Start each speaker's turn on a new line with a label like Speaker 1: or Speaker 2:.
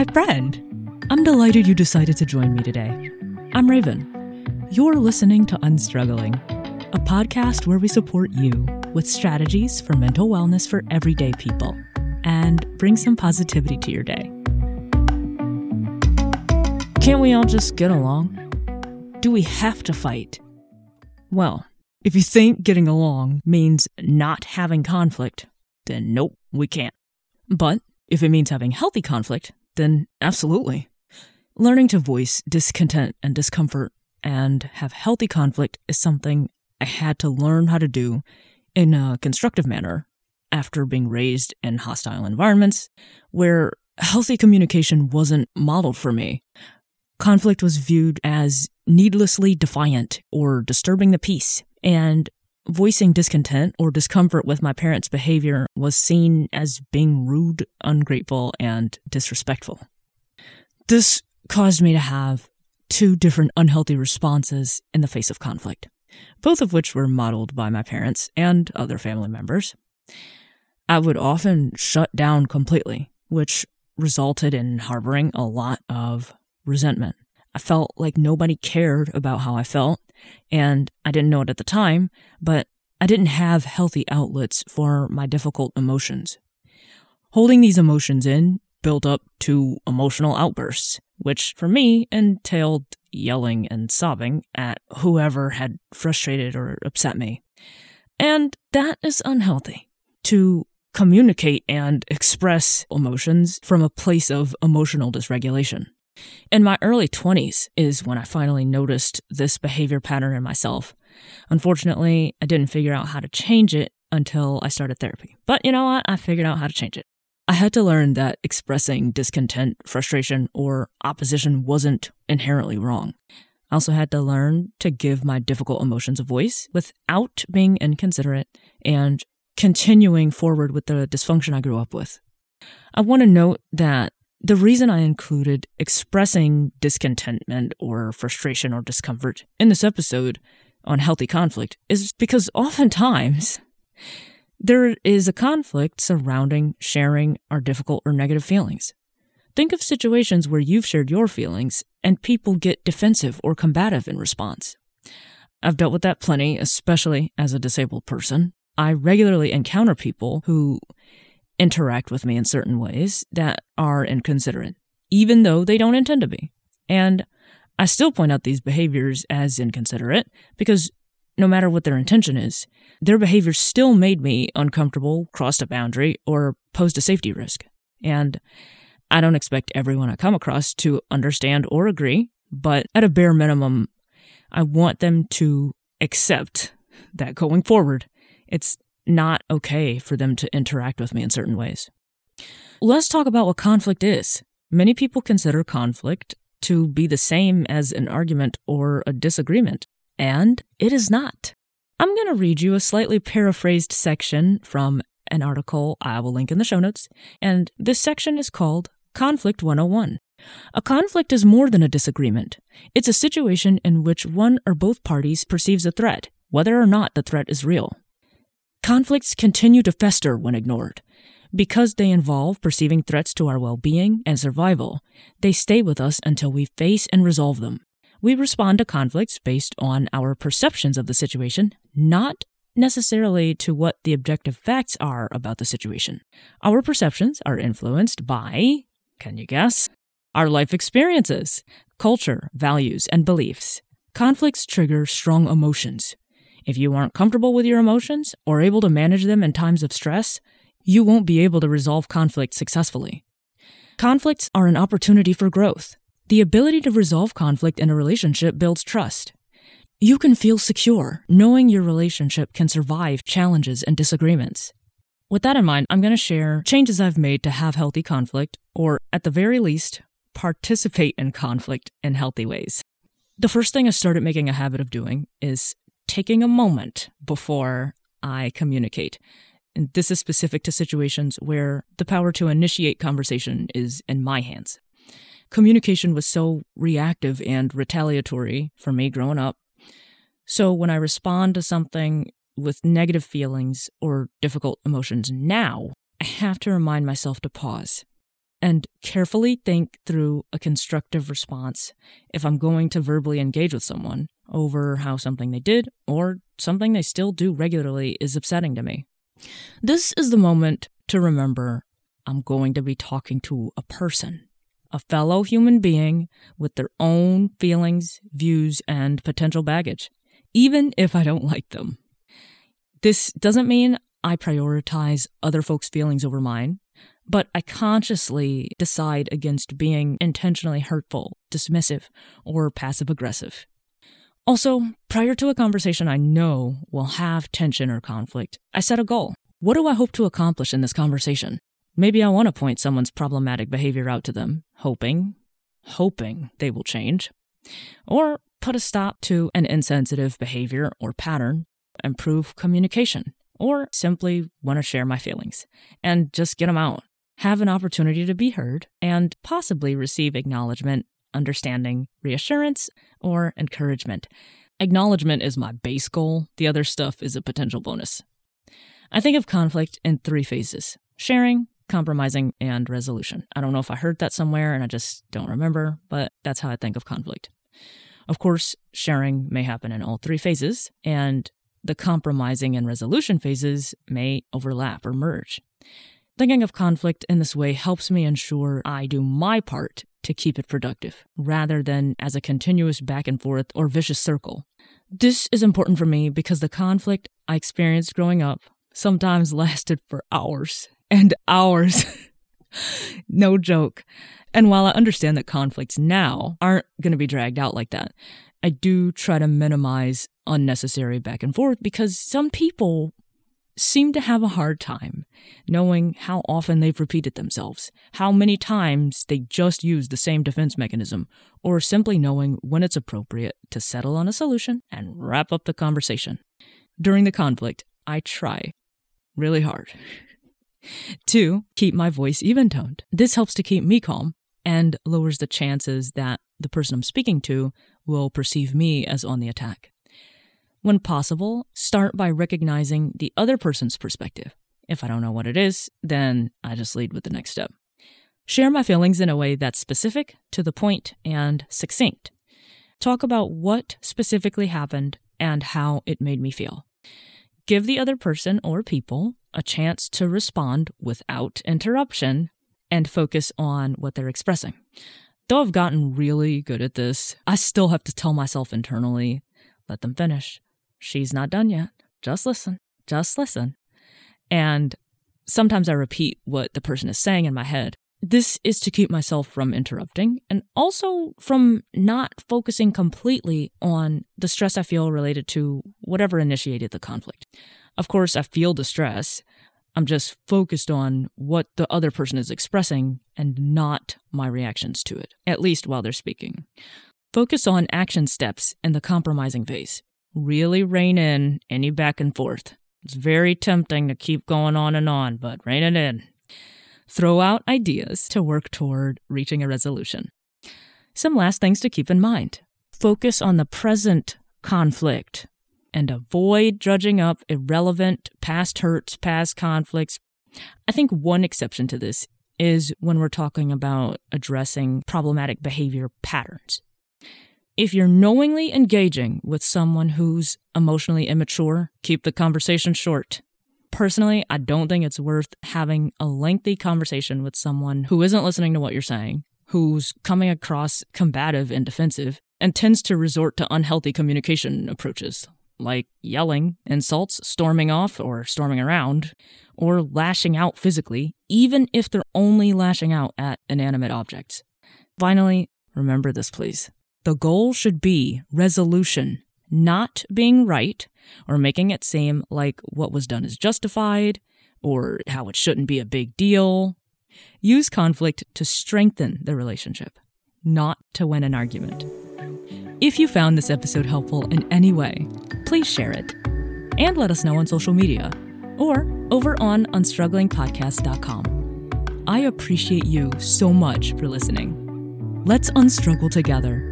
Speaker 1: my friend. I'm delighted you decided to join me today. I'm Raven. You're listening to Unstruggling, a podcast where we support you with strategies for mental wellness for everyday people and bring some positivity to your day. Can't we all just get along? Do we have to fight? Well, if you think getting along means not having conflict, then nope, we can't. But if it means having healthy conflict, then absolutely. Learning to voice discontent and discomfort and have healthy conflict is something I had to learn how to do in a constructive manner after being raised in hostile environments where healthy communication wasn't modeled for me. Conflict was viewed as needlessly defiant or disturbing the peace, and voicing discontent or discomfort with my parents' behavior was seen as being rude, ungrateful, and disrespectful. This caused me to have two different unhealthy responses in the face of conflict, both of which were modeled by my parents and other family members. I would often shut down completely, which resulted in harboring a lot of resentment. I felt like nobody cared about how I felt, and I didn't know it at the time, but I didn't have healthy outlets for my difficult emotions. Holding these emotions in built up to emotional outbursts, which for me entailed yelling and sobbing at whoever had frustrated or upset me. And that is unhealthy. To communicate and express emotions from a place of emotional dysregulation. In my early 20s is when I finally noticed this behavior pattern in myself. Unfortunately, I didn't figure out how to change it until I started therapy. But you know what? I figured out how to change it. I had to learn that expressing discontent, frustration, or opposition wasn't inherently wrong. I also had to learn to give my difficult emotions a voice without being inconsiderate and continuing forward with the dysfunction I grew up with. I want to note that the reason I included expressing discontentment or frustration or discomfort in this episode on healthy conflict is because oftentimes there is a conflict surrounding sharing our difficult or negative feelings. Think of situations where you've shared your feelings and people get defensive or combative in response. I've dealt with that plenty, especially as a disabled person. I regularly encounter people who interact with me in certain ways that are inconsiderate, even though they don't intend to be. And I still point out these behaviors as inconsiderate because no matter what their intention is, their behavior still made me uncomfortable, crossed a boundary, or posed a safety risk. And I don't expect everyone I come across to understand or agree, but at a bare minimum, I want them to accept that going forward, it's not okay for them to interact with me in certain ways. Let's talk about what conflict is. Many people consider conflict to be the same as an argument or a disagreement, and it is not. I'm going to read you a slightly paraphrased section from an article I will link in the show notes, and this section is called Conflict 101. A conflict is more than a disagreement. It's a situation in which one or both parties perceives a threat, whether or not the threat is real. Conflicts continue to fester when ignored. Because they involve perceiving threats to our well being and survival, they stay with us until we face and resolve them. We respond to conflicts based on our perceptions of the situation, not necessarily to what the objective facts are about the situation. Our perceptions are influenced by, can you guess? Our life experiences, culture, values, and beliefs. Conflicts trigger strong emotions. If you aren't comfortable with your emotions or able to manage them in times of stress, you won't be able to resolve conflict successfully. Conflicts are an opportunity for growth. The ability to resolve conflict in a relationship builds trust. You can feel secure knowing your relationship can survive challenges and disagreements. With that in mind, I'm going to share changes I've made to have healthy conflict, or at the very least, participate in conflict in healthy ways. The first thing I started making a habit of doing is taking a moment before I communicate. And this is specific to situations where the power to initiate conversation is in my hands. Communication was so reactive and retaliatory for me growing up. So when I respond to something with negative feelings or difficult emotions now, I have to remind myself to pause. And carefully think through a constructive response if I'm going to verbally engage with someone over how something they did or something they still do regularly is upsetting to me. This is the moment to remember I'm going to be talking to a person, a fellow human being with their own feelings, views, and potential baggage, even if I don't like them. This doesn't mean I prioritize other folks' feelings over mine but I consciously decide against being intentionally hurtful, dismissive, or passive aggressive. Also, prior to a conversation I know will have tension or conflict, I set a goal. What do I hope to accomplish in this conversation? Maybe I want to point someone's problematic behavior out to them, hoping, hoping they will change. Or put a stop to an insensitive behavior or pattern, improve communication, or simply want to share my feelings and just get them out have an opportunity to be heard, and possibly receive acknowledgement, understanding, reassurance, or encouragement. Acknowledgement is my base goal, the other stuff is a potential bonus. I think of conflict in three phases sharing, compromising, and resolution. I don't know if I heard that somewhere and I just don't remember, but that's how I think of conflict. Of course, sharing may happen in all three phases, and the compromising and resolution phases may overlap or merge. Thinking of conflict in this way helps me ensure I do my part to keep it productive, rather than as a continuous back and forth or vicious circle. This is important for me because the conflict I experienced growing up sometimes lasted for hours and hours. no joke. And while I understand that conflicts now aren't going to be dragged out like that, I do try to minimize unnecessary back and forth because some people seem to have a hard time knowing how often they've repeated themselves, how many times they just use the same defense mechanism, or simply knowing when it's appropriate to settle on a solution and wrap up the conversation. During the conflict, I try really hard to keep my voice even toned. This helps to keep me calm and lowers the chances that the person I'm speaking to will perceive me as on the attack. When possible, start by recognizing the other person's perspective. If I don't know what it is, then I just lead with the next step. Share my feelings in a way that's specific, to the point, and succinct. Talk about what specifically happened and how it made me feel. Give the other person or people a chance to respond without interruption and focus on what they're expressing. Though I've gotten really good at this, I still have to tell myself internally let them finish. She's not done yet. Just listen. Just listen. And sometimes I repeat what the person is saying in my head. This is to keep myself from interrupting and also from not focusing completely on the stress I feel related to whatever initiated the conflict. Of course, I feel distress. I'm just focused on what the other person is expressing and not my reactions to it, at least while they're speaking. Focus on action steps in the compromising phase really rein in any back and forth. It's very tempting to keep going on and on, but rein it in. Throw out ideas to work toward reaching a resolution. Some last things to keep in mind focus on the present conflict and avoid drudging up irrelevant past hurts, past conflicts. I think one exception to this is when we're talking about addressing problematic behavior patterns. If you're knowingly engaging with someone who's emotionally immature, keep the conversation short. Personally, I don't think it's worth having a lengthy conversation with someone who isn't listening to what you're saying, who's coming across combative and defensive, and tends to resort to unhealthy communication approaches, like yelling, insults, storming off or storming around, or lashing out physically, even if they're only lashing out at inanimate objects. Finally, remember this, please. The goal should be resolution, not being right or making it seem like what was done is justified or how it shouldn't be a big deal. Use conflict to strengthen the relationship, not to win an argument. If you found this episode helpful in any way, please share it and let us know on social media or over on unstrugglingpodcast.com. I appreciate you so much for listening. Let's unstruggle together